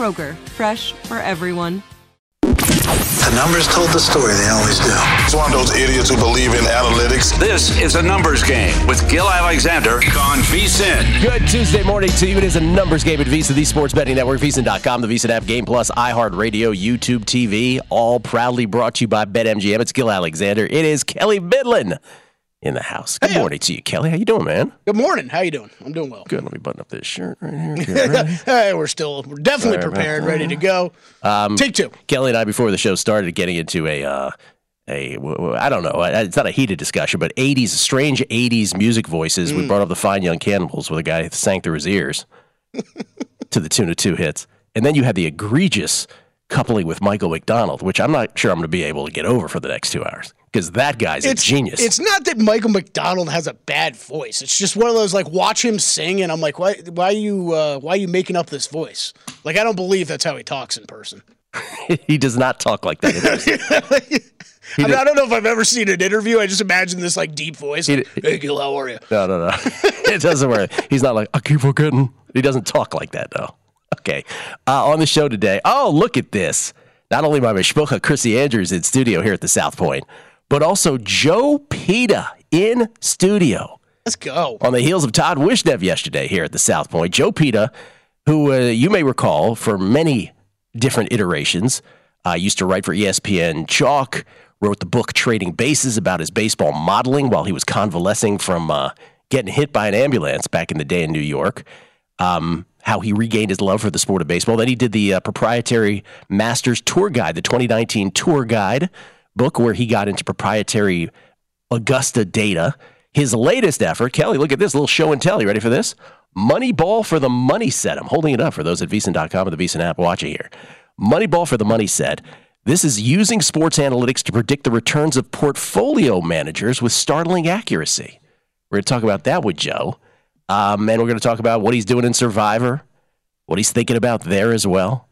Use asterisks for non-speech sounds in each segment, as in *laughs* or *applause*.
Kroger, fresh for everyone. The numbers told the story, they always do. It's one of those idiots who believe in analytics. This is a numbers game with Gill Alexander on VSIN. Good Tuesday morning to you. It is a numbers game at VSIN, the sports betting network, VSIN.com, the VSIN app, Game Plus, iHeartRadio, YouTube TV, all proudly brought to you by BetMGM. It's Gill Alexander. It is Kelley Bydlon in the house. Good Hey. morning to you, Kelley. How you doing, man? Good morning. How you doing? I'm doing well. Good. Let me button up this shirt right here. *laughs* Hey, we're still we're definitely Sorry prepared, ready to go. Um, Take two. Kelley and I, before the show started, getting into a, uh, a I don't know, it's not a heated discussion, but 80s, strange 80s music voices. We brought up the Fine Young Cannibals with a guy that sang through his ears *laughs* to the tune of two hits. And then you had the egregious coupling with Michael McDonald, which I'm not sure I'm going to be able to get over for the next two hours because that guy's a genius. It's not that Michael McDonald has a bad voice. It's just one of those like watch him sing, and I'm like, why? Why are you? Uh, why are you making up this voice? Like I don't believe that's how he talks in person. *laughs* he does not talk like that. *laughs* I, mean, I don't know if I've ever seen an interview. I just imagine this like deep voice. Like, hey Gill, how are you? No, no, no. *laughs* it doesn't work. He's not like, I keep forgetting. He doesn't talk like that, though. Okay. Uh, on the show today, oh, look at this. Not only my mishpucha, Chrissy Andrews in studio here at the South Point, but also Joe Peta in studio. Let's go. On the heels of Todd Wishnev yesterday here at the South Point, Joe Peta, who uh, you may recall for many different iterations, uh, used to write for ESPN Chalk, wrote the book Trading Bases about his baseball modeling while he was convalescing from uh, getting hit by an ambulance back in the day in New York. Um, how he regained his love for the sport of baseball. Then he did the uh, proprietary Masters Tour Guide, the 2019 Tour Guide book, where he got into proprietary Augusta data. His latest effort, Kelley, look at this little show and tell. You ready for this? Moneyball for the money set. I'm holding it up for those at VSiN.com and the VSiN app watching here. Moneyball for the money set. This is using sports analytics to predict the returns of portfolio managers with startling accuracy. We're going to talk about that with Joe. Um, and we're going to talk about what he's doing in Survivor, what he's thinking about there as well.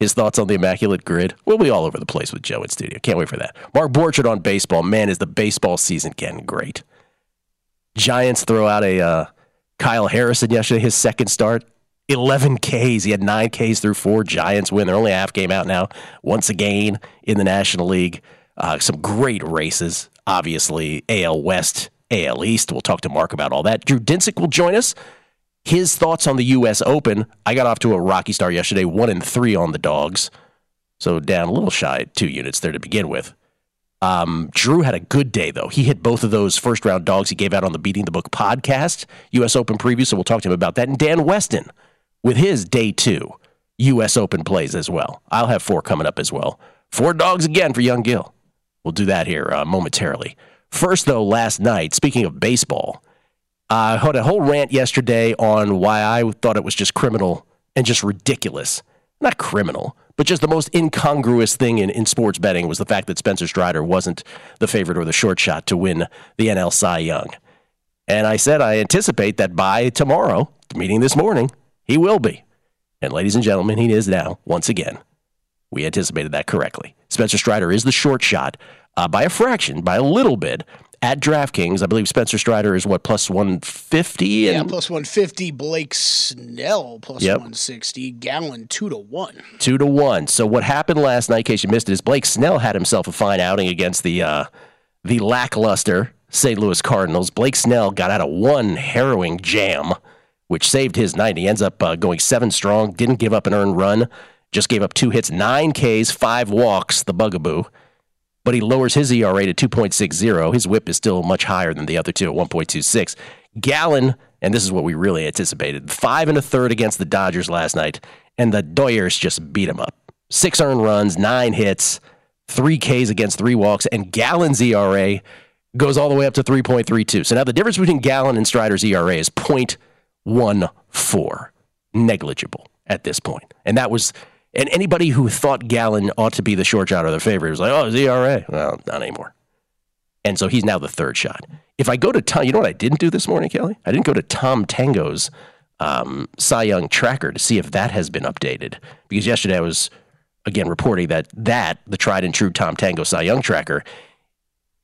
His thoughts on the Immaculate Grid. We'll be all over the place with Joe in studio. Can't wait for that. Mark Borchard on baseball. Man, is the baseball season getting great. Giants throw out a uh, Kyle Harrison yesterday, his second start. 11 Ks. He had nine Ks through four. Giants win. They're only half game out now. Once again in the National League. Uh, some great races. Obviously, AL West, AL East. We'll talk to Mark about all that. Drew Dinsick will join us. His thoughts on the U.S. Open. I got off to a rocky start yesterday, one and three on the dogs. So down a little shy, two units there to begin with. Um, Drew had a good day, though. He hit both of those first round dogs he gave out on the Beating the Book podcast, U.S. Open preview. So we'll talk to him about that. And Dan Weston with his day two U.S. Open plays as well. I'll have four coming up as well. Four dogs again for Young Gill. We'll do that here uh, momentarily. First, though, last night, speaking of baseball, I had a whole rant yesterday on why I thought it was just criminal and just ridiculous. Not criminal, but just the most incongruous thing in, in sports betting was the fact that Spencer Strider wasn't the favorite or the short shot to win the NL Cy Young. And I said I anticipate that by tomorrow, meeting this morning, he will be. And ladies and gentlemen, he is now, once again. We anticipated that correctly. Spencer Strider is the short shot uh, by a fraction, by a little bit. At DraftKings, I believe Spencer Strider is what, plus 150? Yeah, plus 150. Blake Snell plus Yep. 160. Gallen two to one. two to one. So what happened last night, in case you missed it, is Blake Snell had himself a fine outing against the uh, the lackluster St. Louis Cardinals. Blake Snell got out of one harrowing jam, which saved his night. He ends up uh, going seven strong, didn't give up an earned run. Just gave up two hits, nine Ks, five walks, the bugaboo. But he lowers his ERA to 2.60. His whip is still much higher than the other two at 1.26. Gallen, and this is what we really anticipated, five and a third against the Dodgers last night, and the Doyers just beat him up. Six earned runs, nine hits, three Ks against three walks, and Gallen's ERA goes all the way up to 3.32. So now the difference between Gallon and Strider's ERA is 0.14. Negligible at this point. And that was and anybody who thought Gallen ought to be the short shot or the favorite was like, oh, his ERA. Well, not anymore. And so he's now the third shot. If I go to Tom, you know what I didn't do this morning, Kelley? I didn't go to Tom Tango's um, Cy Young tracker to see if that has been updated. Because yesterday I was, again, reporting that that, the tried and true Tom Tango Cy Young tracker,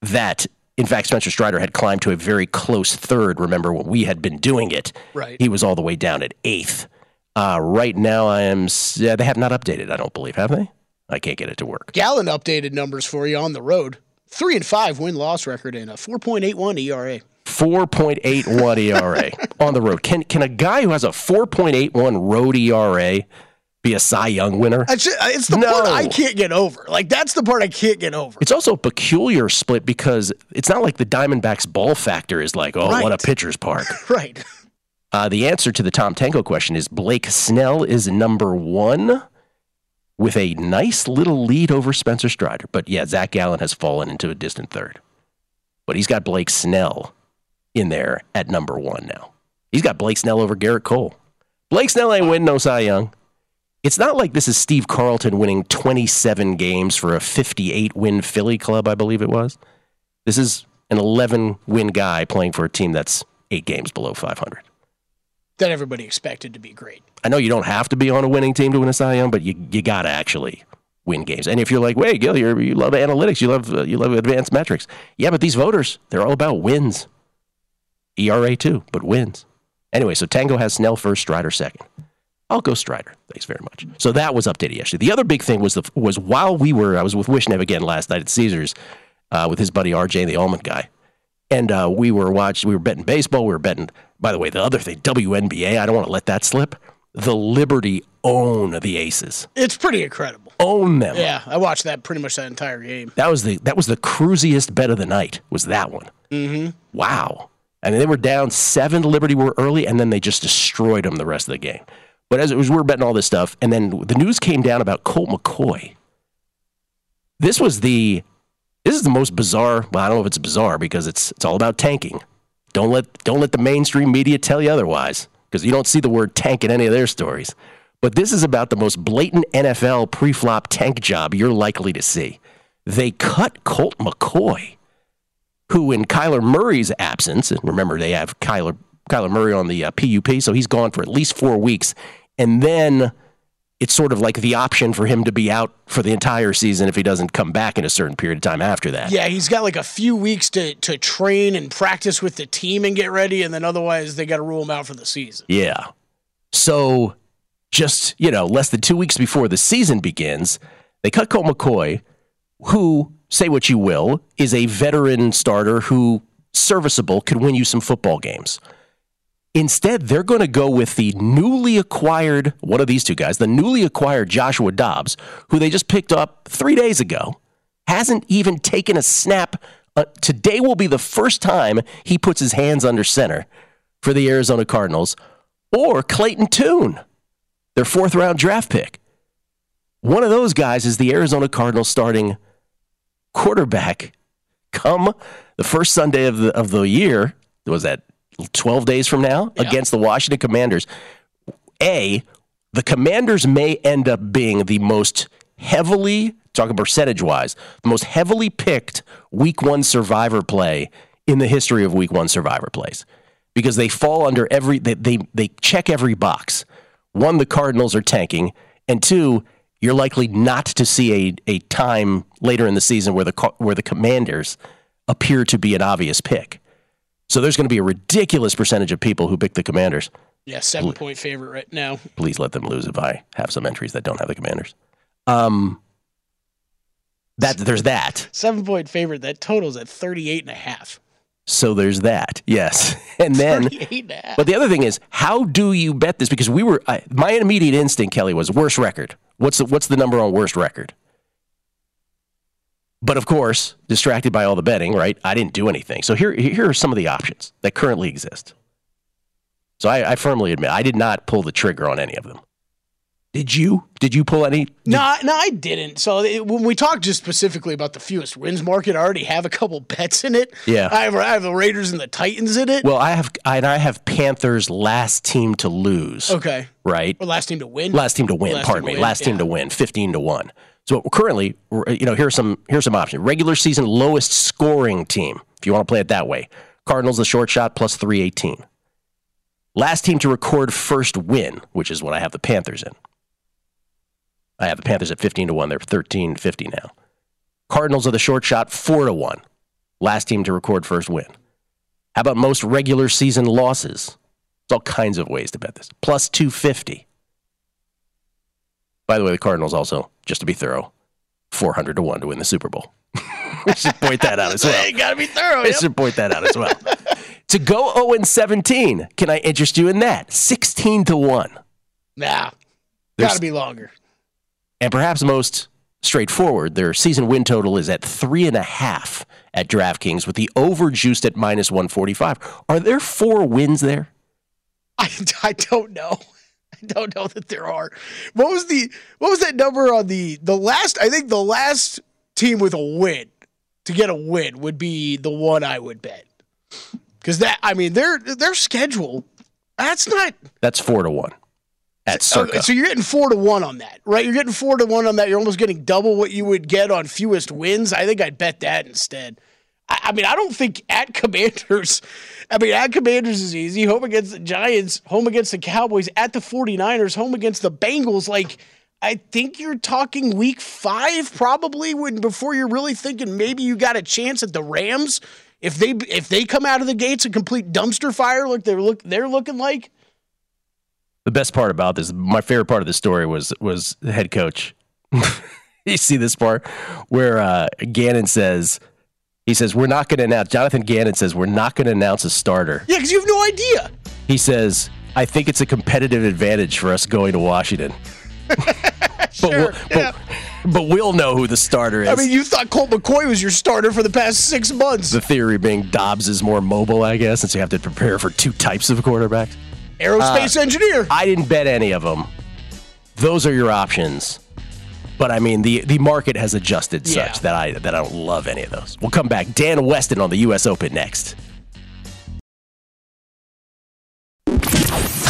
that in fact, Spencer Strider had climbed to a very close third. Remember when we had been doing it? Right. He was all the way down at eighth. Uh, right now, I am. Yeah, they have not updated. I don't believe have they? I can't get it to work. Gallen updated numbers for you on the road. Three and five win loss record and a 4.81 ERA. 4.81 *laughs* ERA on the road. Can can a guy who has a 4.81 road ERA be a Cy Young winner? It's, it's the No. part I can't get over. Like that's the part I can't get over. It's also a peculiar split because it's not like the Diamondbacks ball factor is like, oh, what a pitcher's park. *laughs* Right. Uh, the answer to the Tom Tango question is Blake Snell is number one with a nice little lead over Spencer Strider. But yeah, Zach Gallen has fallen into a distant third. But he's got Blake Snell in there at number one now. He's got Blake Snell over Gerrit Cole. Blake Snell ain't winning no Cy Young. It's not like this is Steve Carlton winning 27 games for a 58 win Philly club, I believe it was. This is an 11 win guy playing for a team that's eight games below 500. That everybody expected to be great. I know you don't have to be on a winning team to win a Cy Young, but you you got to actually win games. And if you're like, wait, Gill, you're, you love analytics, you love uh, you love advanced metrics. Yeah, but these voters, they're all about wins. ERA too, but wins. Anyway, so Tango has Snell first, Strider second. I'll go Strider. Thanks very much. So that was updated yesterday. The other big thing was the was while we were I was with Wishnev again last night at Caesars uh, with his buddy RJ, the almond guy, and uh, we were watching. We were betting baseball. We were betting. By the way, the other thing, WNBA. I don't want to let that slip. The Liberty own the Aces. It's pretty incredible. Own them. Yeah, I watched that pretty much that entire game. That was the that was the cruisiest bet of the night. Was that one? Mm-hmm. Wow. Mean, they were down seven. Liberty were early, and then they just destroyed them the rest of the game. But as it was, we were betting all this stuff, and then the news came down about Colt McCoy. This was the this is the most bizarre. Well, I don't know if it's bizarre because it's it's all about tanking. Don't let don't let the mainstream media tell you otherwise because you don't see the word tank in any of their stories. But this is about the most blatant NFL pre-flop tank job you're likely to see. They cut Colt McCoy, who in Kyler Murray's absence, and remember they have Kyler Kyler Murray on the uh, PUP, so he's gone for at least four weeks, and then it's sort of like the option for him to be out for the entire season if he doesn't come back in a certain period of time after that. Yeah, he's got like a few weeks to, to train and practice with the team and get ready, and then otherwise they got to rule him out for the season. Yeah. So just, you know, less than two weeks before the season begins, they cut Colt McCoy, who, say what you will, is a veteran starter who serviceable could win you some football games. Instead, they're going to go with the newly acquired, one of these two guys, the newly acquired Joshua Dobbs, who they just picked up three days ago, hasn't even taken a snap. Uh, today will be the first time he puts his hands under center for the Arizona Cardinals, or Clayton Tune, their fourth round draft pick. One of those guys is the Arizona Cardinals starting quarterback come the first Sunday of the of the year. Was that 12 days from now against the Washington Commanders? A, the Commanders may end up being the most heavily, talking percentage wise, the most heavily picked week one survivor play in the history of week one survivor plays because they fall under every, they, they, they check every box. One, the Cardinals are tanking, and two, you're likely not to see a, a time later in the season where the, where the Commanders appear to be an obvious pick. So there's going to be a ridiculous percentage of people who pick the Commanders. Yeah, seven point favorite right now. Please let them lose if I have some entries that don't have the Commanders. Um, that there's that. Seven point favorite. That totals at 38 and a half. So there's that. Yes, *laughs* and then. and. But the other thing is, how do you bet this? Because we were, I, my immediate instinct, Kelley, was worst record. What's the, what's the number on worst record? But of course, distracted by all the betting, right? I didn't do anything. So here, here are some of the options that currently exist. So I, I firmly admit I did not pull the trigger on any of them. Did you? Did you pull any? No, no, I didn't. So it, when we talk just specifically about the fewest wins market, I already have a couple *laughs* bets in it. Yeah. I have, I have the Raiders and the Titans in it. Well, I have and I have Panthers last team to lose. okay. Right. Or last team to win. Last team to win. Last pardon me. win, Last team to win. Fifteen to one. So currently, you know, here's some here's some options. Regular season lowest scoring team, if you want to play it that way. Cardinals the short shot plus three eighteen. Last team to record first win, which is what I have the Panthers in. I have the Panthers at fifteen to one. They're thirteen fifty now. Cardinals are the short shot four to one. Last team to record first win. How about most regular season losses? There's all kinds of ways to bet this. Plus 250. By the way, the Cardinals also, just to be thorough, 400 to 1 to win the Super Bowl. *laughs* we should point that out as well. *laughs* Hey, gotta be thorough. I Yep. should point that out as well. to go 0 and 17, can I interest you in that? 16 to 1. Nah. There's- Gotta be longer. And perhaps most straightforward, their season win total is at three and a half at DraftKings with the over juiced at minus 145. Are there four wins there? *laughs* I, I don't know. I *laughs* don't know that there are. What was the what was that number on the the last? I think the last team with a win to get a win would be the one I would bet because that I mean their their schedule that's not That's four to one at Circa. Okay, so you're getting four to one on that, right? You're getting four to one on that. You're almost getting double what you would get on fewest wins. I think I'd bet that instead. I, I mean, I don't think at *laughs* Commanders. I mean, at Commanders is easy. Home against the Giants, home against the Cowboys, at the 49ers, home against the Bengals. Like, I think you're talking week five probably when before you're really thinking maybe you got a chance at the Rams if they if they come out of the gates a complete dumpster fire like they're look they're looking like. the best part about this, my favorite part of the story was was the head coach. *laughs* you see this part where uh, Gannon says, he says, we're not going to announce, Jonathan Gannon says, we're not going to announce a starter. Yeah, because you have no idea. He says, I think it's a competitive advantage for us going to Washington. *laughs* but, Sure, we'll, yeah. but, but we'll know who the starter is. I mean, you thought Colt McCoy was your starter for the past six months. the theory being Dobbs is more mobile, I guess, since you have to prepare for two types of quarterbacks. Aerospace Uh, engineer. I didn't bet any of them. Those are your options. But I mean, the, the market has adjusted Yeah. such that I that I don't love any of those. We'll come back. Dan Weston on the U.S. Open next.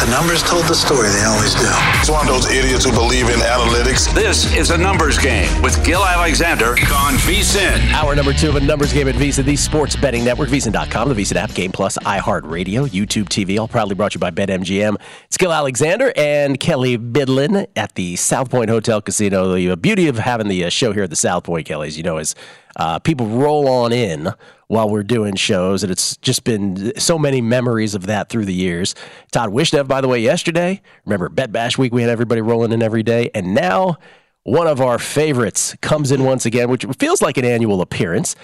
The numbers told the story, they always do. It's one of those idiots who believe in analytics. This is a numbers game with Gill Alexander on VSIN. Hour number two of a numbers game at VSIN, the sports betting network, VSIN.com, the VSIN app, Game Plus, iHeartRadio, YouTube TV, all proudly brought to you by BetMGM. It's Gill Alexander and Kelley Bydlon at the South Point Hotel Casino. The beauty of having the uh, show here at the South Point, Kelley, as you know, is uh, people roll on in while we're doing shows, and it's just been so many memories of that through the years. Todd Wishnev, by the way, yesterday. Remember Bet Bash Week? We had everybody rolling in every day, and now one of our favorites comes in once again, which feels like an annual appearance.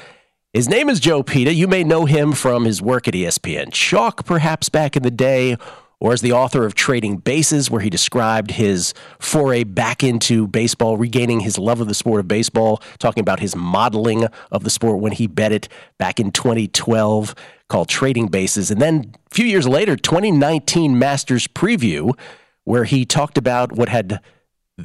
His name is Joe Peta. You may know him from his work at ESPN Chalk, perhaps back in the day, or as the author of Trading Bases, where he described his foray back into baseball, regaining his love of the sport of baseball, talking about his modeling of the sport when he bet it back in 2012, called Trading Bases. And then a few years later, 2019 Masters Preview, where he talked about what had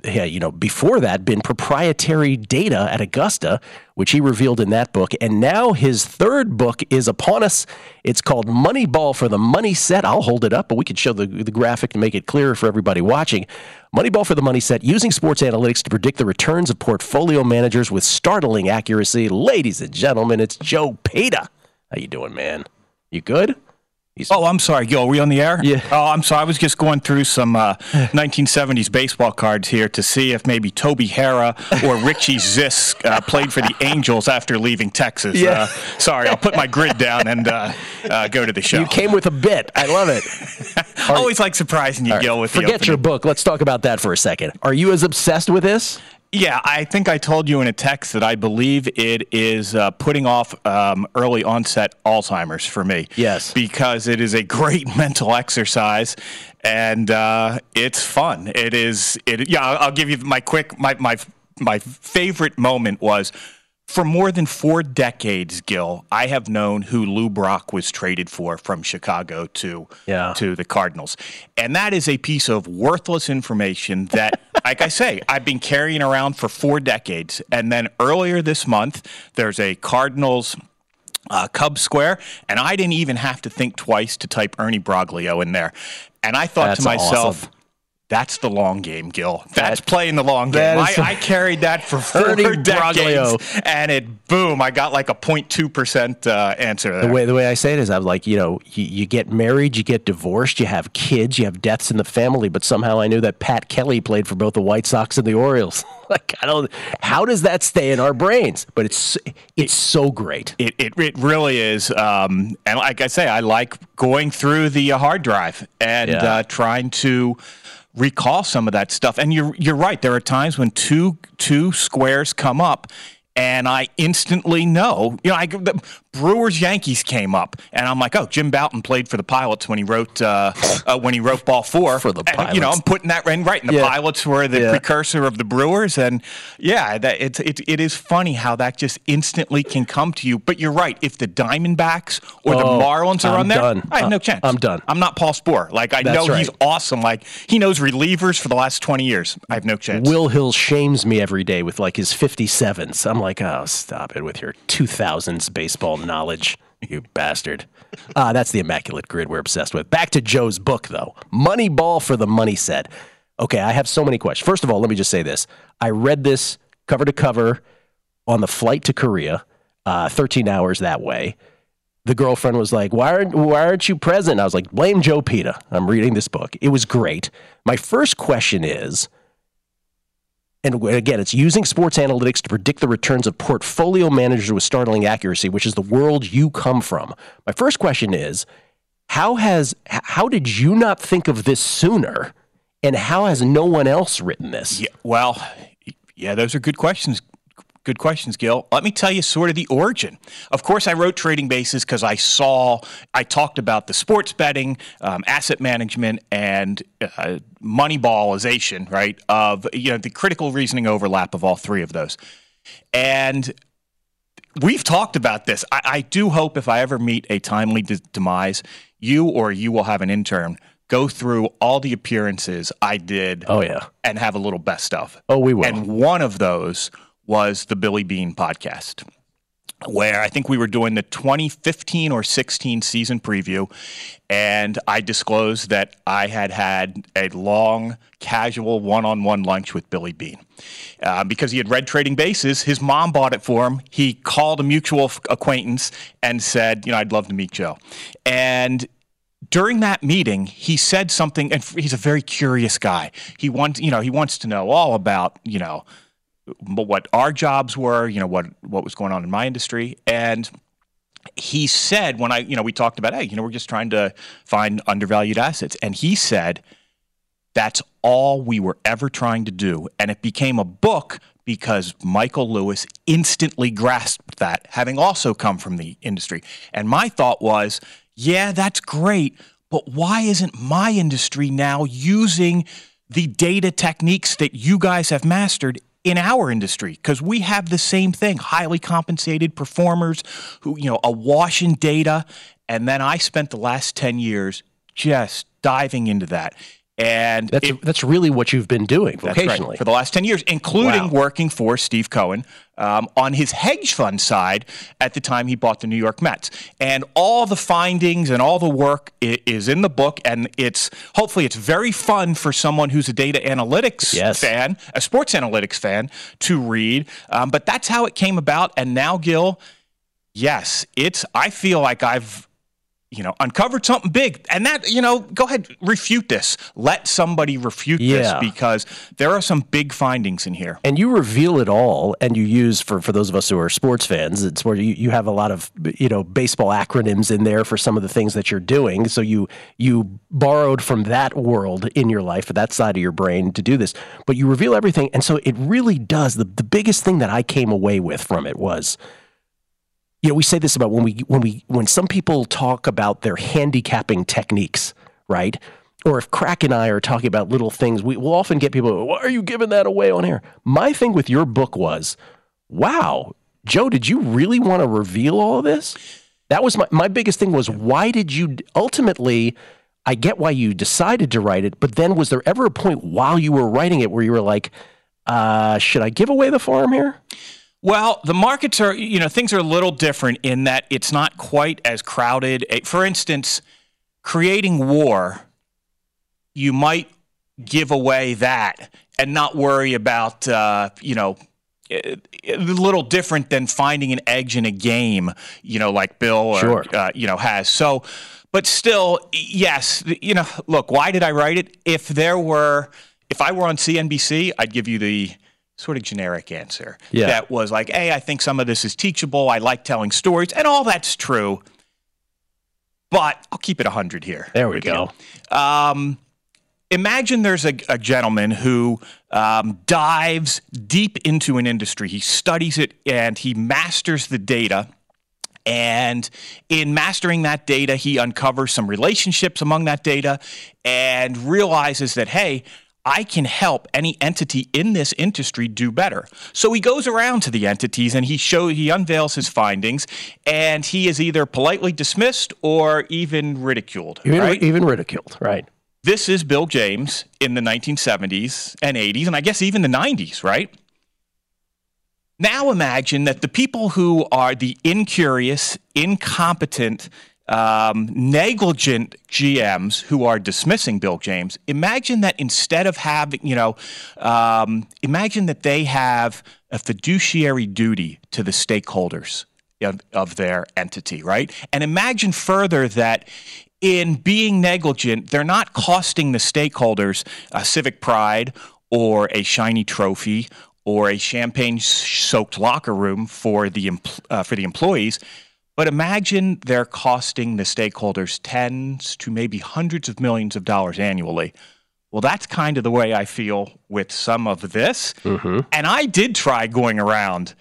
you know, before that, been proprietary data at Augusta, which he revealed in that book. And now his third book is upon us. It's called Moneyball for the Money Set. I'll hold it up, but we could show the, the graphic to make it clearer for everybody watching. Moneyball for the Money Set, using sports analytics to predict the returns of portfolio managers with startling accuracy. Ladies and gentlemen, it's Joe Peta. How you doing, man? You good? Oh, I'm sorry, Gill. Are we on the air? Yeah. Oh, I'm sorry. I was just going through some uh, *laughs* 1970s baseball cards here to see if maybe Toby Harrah or Richie Zisk uh, played for the *laughs* Angels after leaving Texas. Yeah. Uh, sorry, I'll put my grid down and uh, uh, go to the show. You came with a bit. I love it. *laughs* Always like surprising you, Gill, with the Forget your book. Let's talk about that for a second. Are you as obsessed with this? Yeah, I think I told you in a text that I believe it is uh, putting off um, early onset Alzheimer's for me. Yes. Because it is a great *laughs* mental exercise and uh, it's fun. It is, it, yeah, I'll, I'll give you my quick, my, my, my favorite moment was for more than four decades, Gill, I have known who Lou Brock was traded for from Chicago to Yeah. to the Cardinals, and that is a piece of worthless information that, *laughs* like I say, I've been carrying around for four decades. And then earlier this month, there's a Cardinals. Uh, Cub Square, and I didn't even have to think twice to type Ernie Broglio in there. And I thought to myself, awesome. That's the long game, Gill. That's That- playing the long game. I, I *laughs* carried that for *laughs* four Ernie decades, Broglio. and it boom, I got like a 0.2 percent uh, answer there. The way the way I say it is, I'm like, you know, you, you get married, you get divorced, you have kids, you have deaths in the family, but somehow I knew that Pat Kelly played for both the White Sox and the Orioles. *laughs* like, I don't. How does that stay in our brains? But it's it's so great. It, it, it really is. Um, and like I say, I like going through the uh, hard drive and Yeah. uh, trying to recall some of that stuff. And you're you're right. There are times when two two squares come up. And I instantly know, you know, I, Brewers Yankees came up, and I'm like, oh, Jim Bouton played for the Pilots when he wrote uh, uh, when he wrote Ball Four For the And, you know, I'm putting that in right. And the Yeah. Pilots were the Yeah. precursor of the Brewers, and yeah, that it's it, it is funny how that just instantly can come to you. But you're right. If the Diamondbacks or the Oh, Marlins are I'm on there, done. I have no chance. I'm done. I'm not Paul Spohr. Like I That's know he's awesome. Like he knows relievers for the last 20 years. I have no chance. Will Hill shames me every day with like his 57s. I'm like, oh, stop it with your 2000s baseball knowledge, *laughs* you bastard. Ah, that's the immaculate grid we're obsessed with. Back to Joe's book, though. Moneyball for the money set. Okay, I have so many questions. First of all, let me just say this. I read this cover to cover on the flight to Korea, uh, 13 hours that way. The girlfriend was like, why aren't, why aren't you present? I was like, blame Joe Peta. I'm reading this book. It was great. My first question is, and again, it's using sports analytics to predict the returns of portfolio managers with startling accuracy, which is the world you come from. My first question is, how has how did you not think of this sooner, and how has no one else written this? Yeah, well, yeah, those are good questions. Good questions, Gill. Let me tell you sort of the origin. Of course, I wrote Trading Bases because I saw, I talked about the sports betting, um, asset management, and uh, moneyballization, right? Of, you know, the critical reasoning overlap of all three of those. And we've talked about this. I, I do hope if I ever meet a timely de- demise, you or you will have an intern go through all the appearances I did Oh yeah. and have a little best of. Oh, we will. And one of those was the Billy Beane podcast, where I think we were doing the 2015 or 16 season preview, and I disclosed that I had had a long, casual one-on-one lunch with Billy Beane uh, because he had read Trading Bases. His mom bought it for him. He called a mutual acquaintance and said, "You know, I'd love to meet Joe," and during that meeting, he said something, and he's a very curious guy. He wants, you know, he wants to know all about, you know, what our jobs were, you know, what what was going on in my industry, and he said when I, you know, we talked about, hey, you know, we're just trying to find undervalued assets, and he said that's all we were ever trying to do, and it became a book because Michael Lewis instantly grasped that, having also come from the industry. And my thought was, yeah, that's great, but why isn't my industry now using the data techniques that you guys have mastered in our industry? Because we have the same thing highly compensated performers who, you know, awash in data. And then I spent the last 10 years just diving into that. And That's it- that's really what you've been doing that's right, for the last 10 years, including Wow. working for Steve Cohen um, on his hedge fund side at the time he bought the New York Mets. And all the findings and all the work is in the book, and it's hopefully it's very fun for someone who's a data analytics Yes. fan, a sports analytics fan, to read. Um, but that's how it came about. And now, Gill, yes, it's. I feel like I've you know, uncovered something big. And that, you know, go ahead, refute this. Let somebody refute Yeah. this because there are some big findings in here. and you reveal it all and you use for for those of us who are sports fans it's where you, you have a lot of you know baseball acronyms in there for some of the things that you're doing so you you borrowed from that world in your life that side of your brain to do this but you reveal everything and so it really does the, the biggest thing that i came away with from it was you know we say this about when we when we when some people talk about their handicapping techniques right or if Crack and I are talking about little things, we will often get people, why are you giving that away on air? My thing with your book was, wow, Joe, did you really want to reveal all of this? That was my, my biggest thing was, why did you ultimately, I get why you decided to write it, but then was there ever a point while you were writing it where you were like, uh, should I give away the farm here? Well, the markets are, you know, things are a little different in that it's not quite as crowded. Eh, For instance, creating war, you might give away that and not worry about, uh, you know, eh, a little different than finding an edge in a game, you know, like Bill or, Sure. uh, you know, has. So, but still, yes, you know, look, why did I write it? If there were, if I were on CNBC, I'd give you the sort of generic answer Yeah. that was like, hey, I think some of this is teachable. I like telling stories, and all that's true. But I'll keep it 100 here. There we go. Um, imagine there's a, a gentleman who um, dives deep into an industry. He studies it and he masters the data. And in mastering that data, he uncovers some relationships among that data and realizes that, hey, I can help any entity in this industry do better. So he goes around to the entities and he show he unveils his findings, and he is either politely dismissed or even ridiculed. Even, right? even ridiculed, right? This is Bill James in the 1970s and 80s, and I guess even the 90s, right? Now imagine that the people who are the incurious, incompetent, um, negligent GMs who are dismissing Bill James, imagine that instead of having, you know, um, imagine that they have a fiduciary duty to the stakeholders of, of their entity, right? And imagine further that in being negligent, they're not costing the stakeholders a civic pride or a shiny trophy or a champagne-soaked locker room for the uh, for the employees. But imagine they're costing the stakeholders tens to maybe hundreds of millions of dollars annually. Well, that's kind of the way I feel with some of this. Mm-hmm. And I did try going around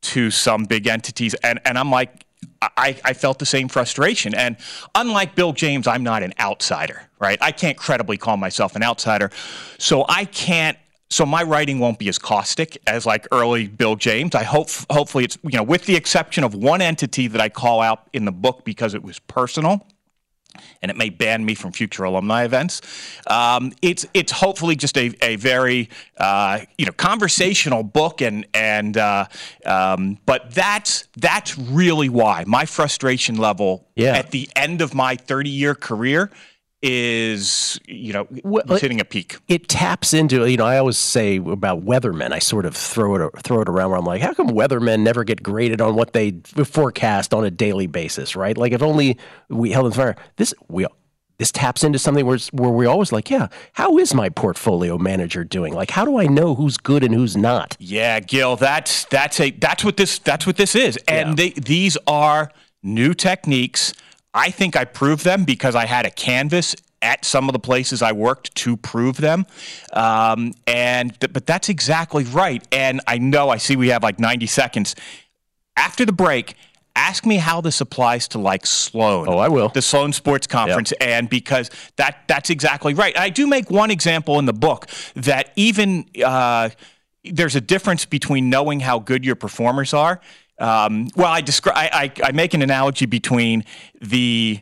to some big entities, and, and I'm like, I, I felt the same frustration. And unlike Bill James, I'm not an outsider, right? I can't credibly call myself an outsider. So I can't so my writing won't be as caustic as like early Bill James. I hope hopefully it's you know with the exception of one entity that I call out in the book because it was personal and it may ban me from future alumni events. Um, it's it's hopefully just a, a very uh, you know conversational book and and uh, um, but that's that's really why my frustration level Yeah. at the end of my 30 year career is you know Well, uh, hitting a peak. it taps into you know I always say about weathermen I sort of throw it throw it around where I'm like how come weathermen never get graded on what they forecast on a daily basis right? Like if only we held in fire. This we this taps into something where, where we're always like yeah how is my portfolio manager doing? Like how do I know who's good and who's not? Yeah, Gill, that's that's a that's what this that's what this is, and they, these are new techniques. I think I proved them because I had a canvas at some of the places I worked to prove them, um, and th- but that's exactly right. And I know I see we have like ninety seconds after the break. Ask me how this applies to like Sloan. Oh, I will. The Sloan Sports Conference, and because that that's exactly right. I do make one example in the book that even uh, there's a difference between knowing how good your performers are. Um, well, I describe I, I, I make an analogy between the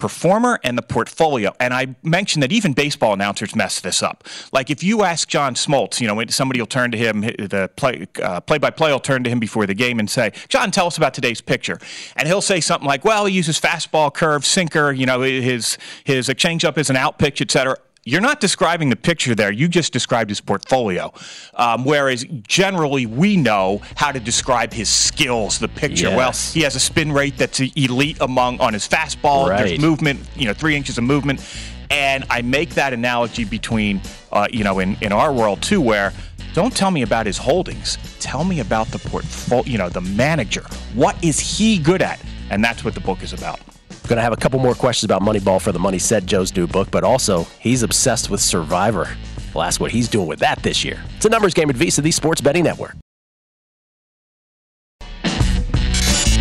performer and the portfolio. And I mentioned that even baseball announcers mess this up. Like if you ask John Smoltz, you know, somebody will turn to him, the play uh, play-by-play will turn to him before the game and say, "John, tell us about today's picture. and he'll say something like, "Well, he uses fastball, curve, sinker. You know, his his changeup is an out pitch, etc." you're not describing the picture there. You just described his portfolio. Um, whereas generally we know how to describe his skills, the picture. Yes. Well, he has a spin rate that's elite among on his fastball. Right. There's movement, you know, three inches of movement. And I make that analogy between, uh, you know, in, in our world too, where don't tell me about his holdings. Tell me about the portfolio, you know, the manager. What is he good at? And that's what the book is about. Going to have a couple more questions about Moneyball for the Money Said Joe's new book, but also he's obsessed with Survivor. We'll ask what he's doing with that this year. It's a numbers game at VSIN, the Sports Betting Network.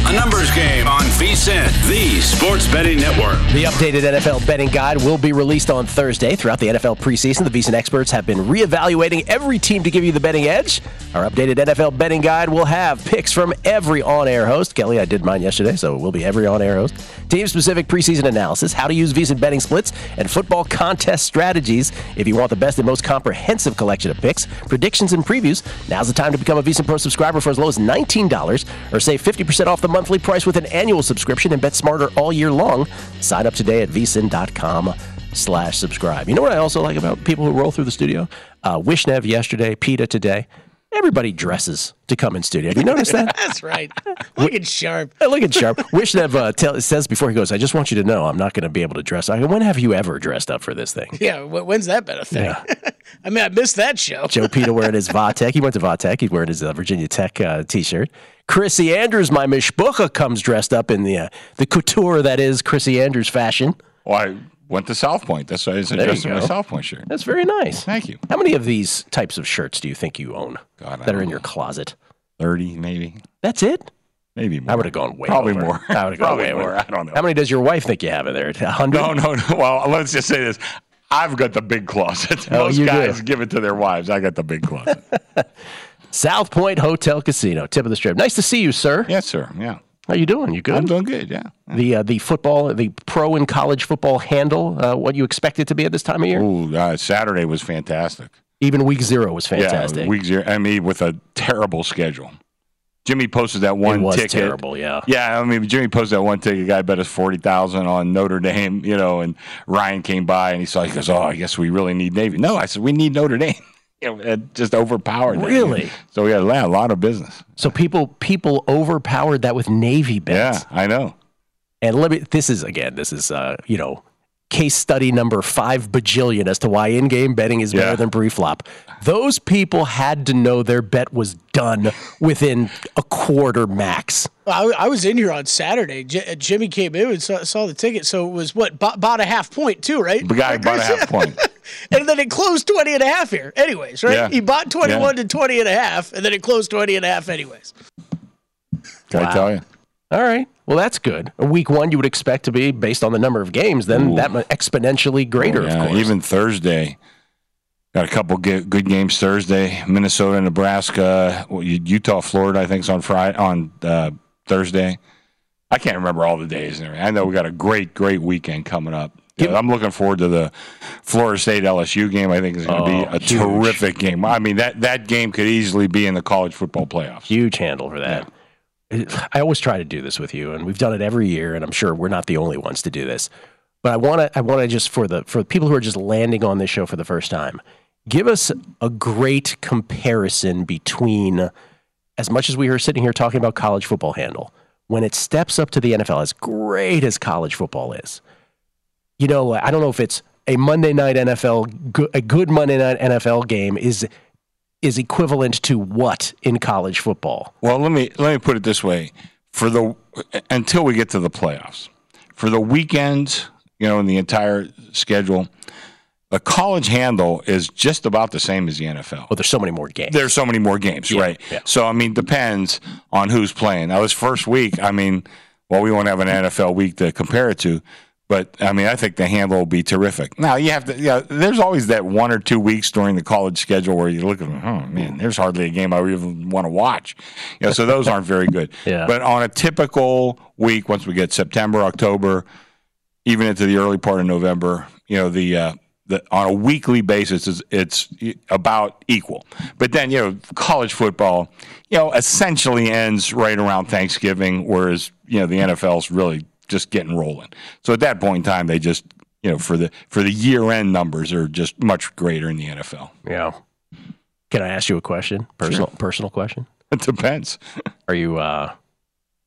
A numbers game on VSIN, the Sports Betting Network. The updated NFL betting guide will be released on Thursday. Throughout the NFL preseason, the VSiN experts have been reevaluating every team to give you the betting edge. Our updated NFL betting guide will have picks from every on-air host. Kelley, I did mine yesterday, so it will be every on-air host. Team-specific preseason analysis, how to use VSiN betting splits, and football contest strategies. If you want the best and most comprehensive collection of picks, predictions, and previews, now's the time to become a VSiN Pro subscriber for as low as $19 or save 50% off the monthly price with an annual subscription and bet smarter all year long. Sign up today at vsin.com slash subscribe. You know what I also like about people who roll through the studio? Uh, Wishnev yesterday, Peta today. Everybody dresses to come in studio. Have you noticed that? *laughs* That's right. Looking sharp. Look at Sharp. *laughs* Wishnev uh, tell, says before he goes, I just want you to know I'm not going to be able to dress. I go, when have you ever dressed up for this thing? Yeah, when's that been a thing? Yeah. *laughs* I mean, I missed that show. Joe Peta wearing his Vatech. He went to Vatech. He's wearing his uh, Virginia Tech uh, t-shirt. Chrissy Andrews, my mishbucha, comes dressed up in the uh, the couture that is Chrissy Andrews fashion. Well, I went to South Point. That's why I was you adjusting my. South Point shirt. That's very nice. Thank you. How many of these types of shirts do you think you own God, I that are don't in your know. closet? 30, maybe. That's it? Maybe more. I would have gone way more. Probably over. more. I would have gone Probably way more. over. I don't know. How many does your wife think you have in there? A hundred? No, no, no. Well, let's just say this. I've got the big closet. Oh, Most you do. guys give it to their wives. I got the big closet. *laughs* South Point Hotel Casino, tip of the strip. Nice to see you, sir. yes, sir. Yeah. How you doing? You good? I'm doing good. Yeah. the uh, the football, the pro and college football handle, uh, what you expect it to be at this time of year? Ooh, uh, Saturday was fantastic. Even week zero was fantastic. Yeah, week zero. I mean, with a terrible schedule. Jimmy posted that one it was ticket. terrible, yeah. Yeah, I mean, Jimmy posted that one ticket. Guy bet us forty thousand on Notre Dame, you know, and Ryan came by and he saw. He goes, "Oh, I guess we really need Navy." No, I said we need Notre Dame. *laughs* You know, it just overpowered. that. Really? So we had a lot of business. So people people overpowered that with Navy bets. Yeah, I know. And let me. This is again. This is uh, you know, case study number five bajillion as to why in-game betting is better Yeah. than pre-flop. Those people had to know their bet was done within a quarter max. I, I was in here on Saturday. J- uh, Jimmy came in and saw, saw the ticket. So it was what, bought, bought a half point too, right? The guy bought a half *laughs* point. and then it closed 20 and a half here. Anyways, right? Yeah. He bought 21 Yeah. to 20 and a half, and then it closed 20 and a half anyways. Can I tell you? All right. Well, that's good. A week one you would expect to be based on the number of games, then Ooh. that exponentially greater, Yeah, of course. even Thursday. Got a couple good, games Thursday. Minnesota, Nebraska, Utah, Florida. I think is on Friday on uh, Thursday. I can't remember all the days. and everything. I know we got a great, great weekend coming up. Yeah, I'm looking forward to the Florida State LSU game. I think is going to Oh, be a huge. terrific game. I mean that that game could easily be in the college football playoffs. huge handle for that. *sighs* I always try to do this with you, and we've done it every year, and I'm sure we're not the only ones to do this. But I want to, I want to just for the for the people who are just landing on this show for the first time, give us a great comparison between, as much as we are sitting here talking about college football handle, when it steps up to the NFL, as great as college football is. You know, I don't know if it's a Monday night NFL, a good Monday night NFL game is is equivalent to what in college football? Well, let me let me put it this way: for the until we get to the playoffs, for the weekends, you know, in the entire schedule, the college handle is just about the same as the NFL. Well, there's so many more games. There's so many more games, right? yeah. So I mean, depends on who's playing. Now, this first week, I mean, well, we won't have an NFL week to compare it to, but I mean, I think the handle will be terrific. Now, you have to, yeah. There's always that one or two weeks during the college schedule where you look at, oh man, there's hardly a game I even want to watch. You know, so those aren't very good. *laughs* Yeah. But on a typical week, once we get September, October, even into the early part of November, you know, the uh, the on a weekly basis is it's about equal. But then, you know, college football, you know, essentially ends right around Thanksgiving, whereas, you know, the NFL's really just getting rolling. So at that point in time, they just you know, for the for the year end numbers are just much greater in the NFL. Yeah. Can I ask you a question? Personal personal question. *laughs* It depends. Are you uh,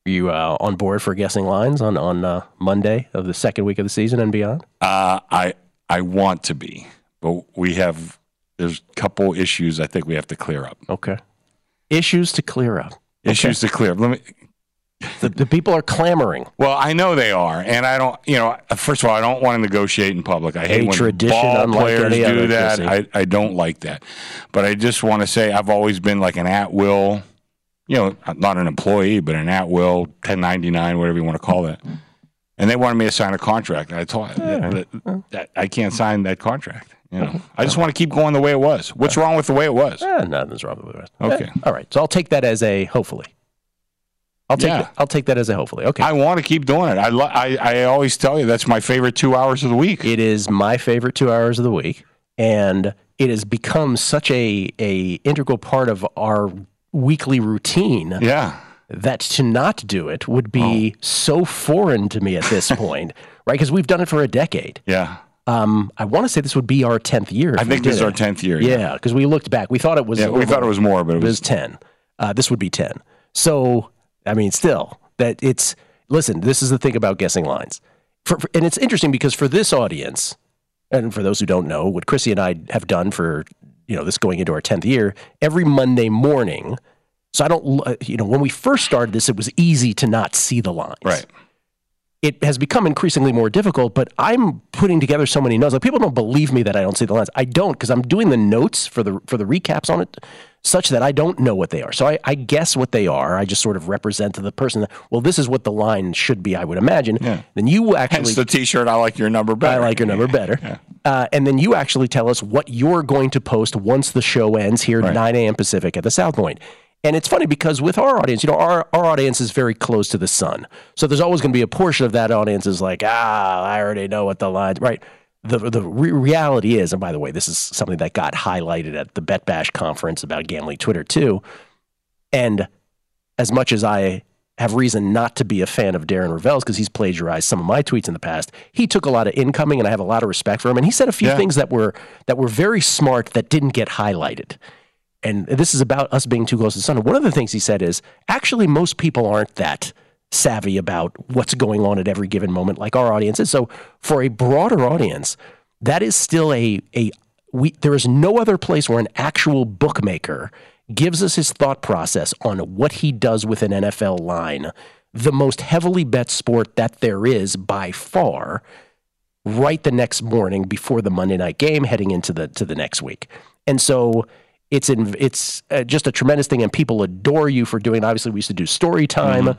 are you uh, on board for guessing lines on on uh, Monday of the second week of the season and beyond? Uh, I I want to be, but we have there's a couple issues I think we have to clear up. Okay. Issues to clear up. Issues to clear up. Let me. The, the people are clamoring. Well, I know they are, and I don't. You know, first of all, I don't want to negotiate in public. I hate A when ball players do other, that. I, I don't like that. But I just want to say I've always been like an at will. You know, not an employee, but an at will, 1099, whatever you want to call it. And they wanted me to sign a contract, and I told that, that, that I can't sign that contract. You know, I just want to keep going the way it was. What's wrong with the way it was? Eh, nothing's wrong with it. Okay. Eh, all right. So I'll take that as a hopefully. I'll take Yeah. that, I'll take that as a hopefully. Okay. I want to keep doing it. I, lo- I I always tell you that's my favorite two hours of the week. It is my favorite two hours of the week, and it has become such a a integral part of our weekly routine Yeah. that to not do it would be so foreign to me at this *laughs* point, right? Because we've done it for a decade. Yeah. Um, I want to say this would be our tenth year. I think this is our 10th year. Yeah, because we looked back. We thought it was. Yeah, we thought it was more, but it it was was 10. Uh, this would be 10. So, I mean, still, that it's, listen, this is the thing about guessing lines. For, for- and it's interesting because for this audience, and for those who don't know, what Chrissy and I have done for, you know, this going into our 10th year, every Monday morning, so I don't, you know, when we first started this, it was easy to not see the lines right. it has become increasingly more difficult, but I'm putting together so many notes. Like people don't believe me that I don't see the lines. I don't because I'm doing the notes for the for the recaps on it, such that I don't know what they are. So I, I guess what they are. I just sort of represent to the person that well, this is what the line should be. I would imagine. Yeah. Then you actually Hence the T-shirt. I like your number better. I like your number better. Uh, and then you actually tell us what you're going to post once the show ends here at Right. 9 a.m. Pacific at the South Point. And it's funny because with our audience, you know, our, our audience is very close to the sun. So there's always going to be a portion of that audience is like, ah, I already know what the lines, right? The, the re- reality is, and by the way, this is something that got highlighted at the Bet Bash conference about gambling Twitter too. And as much as I have reason not to be a fan of Darren Rovell's because he's plagiarized some of my tweets in the past. He took a lot of incoming, and I have a lot of respect for him. And he said a few Yeah. things that were that were very smart that didn't get highlighted. And this is about us being too close to the sun. One of the things he said is actually most people aren't that savvy about what's going on at every given moment like our audience is. So for a broader audience, that is still a a we there is no other place where an actual bookmaker gives us his thought process on what he does with an NFL line, the most heavily bet sport that there is by far, right the next morning before the Monday night game, heading into the to the next week. And so it's in, it's uh, just a tremendous thing, and people adore you for doing. Obviously, we used to do story time,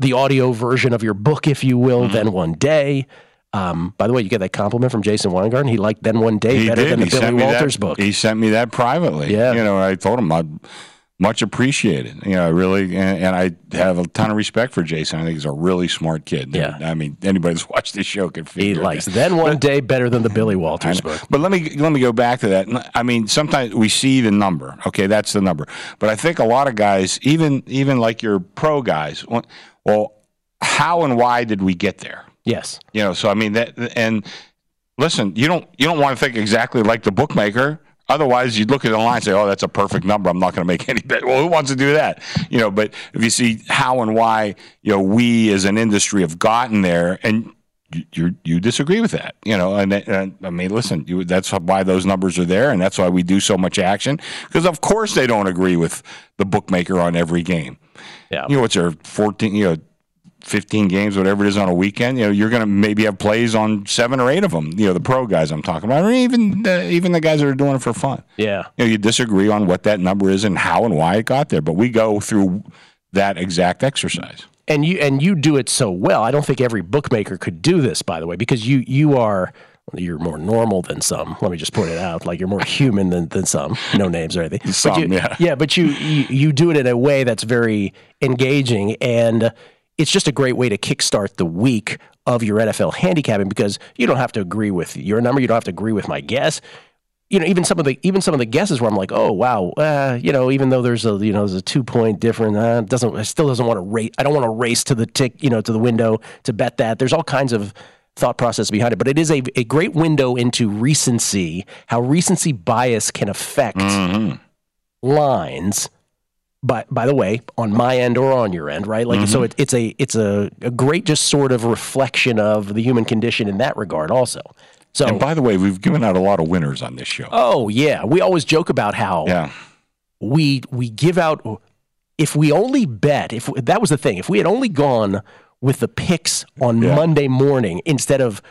the audio version of your book, if you will. Then one day. Um, by the way, you get that compliment from Jason Weingarten. He liked Then One Day He better did. than the he Billy Walters that, book. He sent me that privately. Yeah. You know, I told him I'd much appreciated. You know, I really, and, and I have a ton of respect for Jason. I think he's a really smart kid. Yeah. I mean, anybody that's *laughs* watched this show can figure He it likes out. Then One Day better than the Billy *laughs* Walters book. But let me let me go back to that. I mean, sometimes we see the number. Okay, that's the number. But I think a lot of guys, even even like your pro guys, well- well, how and why did we get there? Yes. You know, so I mean that and listen, you don't you don't want to think exactly like the bookmaker. Otherwise, you'd look at the line and say, "Oh, that's a perfect number. I'm not going to make *laughs* any bet." Well, who wants to do that? You know. But if you see how and why, you know, we as an industry have gotten there, and you you, disagree with that, you know. And, and I mean, listen, you, that's why those numbers are there, and that's why we do so much action. Because of course they don't agree with the bookmaker on every game. Yeah. You know, what's there 14? You know. 15 games, whatever it is on a weekend, you know, you're going to maybe have plays on seven or eight of them. You know, the pro guys I'm talking about, or even uh, even the guys that are doing it for fun. Yeah. You know, you disagree on what that number is and how and why it got there, but we go through that exact exercise. And you and you do it so well. I don't think every bookmaker could do this, by the way, because you you are you're more normal than some. Let me just point it out. Like you're more human than, than some. No names or anything. Some, you- yeah. but you, you you do it in a way that's very engaging, and it's just a great way to kickstart the week of your NFL handicapping because you don't have to agree with your number. You don't have to agree with my guess you know, even some of the even some of the guesses where I'm like, oh wow, uh, you know, even though there's a you know there's a two point difference, uh, doesn't I still doesn't want to race. I don't want to race to the tick, you know, to the window to bet that. There's all kinds of thought process behind it, but it is a, a great window into recency, how recency bias can affect Mm-hmm. lines. But by the way, on my end or on your end, right? Like, Mm-hmm. so it, it's a it's a, a great just sort of reflection of the human condition in that regard, also. So, And by the way, we've given out a lot of winners on this show. oh yeah, we always joke about how yeah. we we give out if we only bet if that was the thing if we had only gone with the picks on Yeah. Monday morning instead of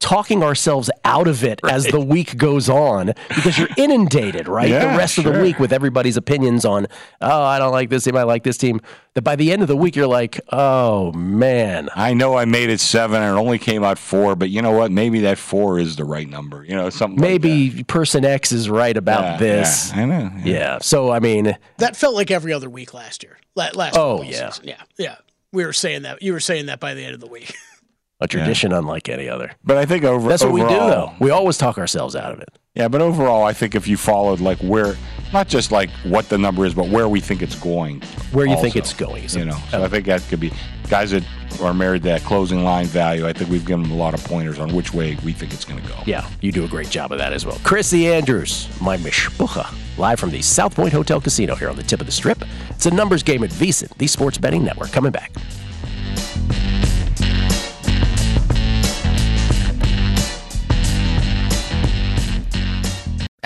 talking ourselves out of it as the week goes on because you're inundated right Yeah, the rest of the week with everybody's opinions on oh I don't like this team I like this team that by the end of the week you're like oh man I know I made it seven and it only came out four, but you know what? Maybe that four is the right number. You know, something like maybe person X is right about Yeah, this yeah, I know. yeah so I mean That felt like every other week last year. La- Last Oh, yeah. season. yeah, yeah. We were saying that. You were saying that by the end of the week. *laughs* a tradition unlike any other But I think over that's what we do though we always talk ourselves out of it Yeah, but overall, I think if you followed like where, not just like what the number is, but where we think it's going. Where you think it's going, so- You know, so oh. I think that could be guys that are married that closing line value. I think we've given them a lot of pointers on which way we think it's going to go. Yeah, you do a great job of that as well. Chrissy Andrews, my mishpucha, live from the South Point Hotel Casino here on the tip of the strip. It's a numbers game at VSiN, the sports betting network. Coming back.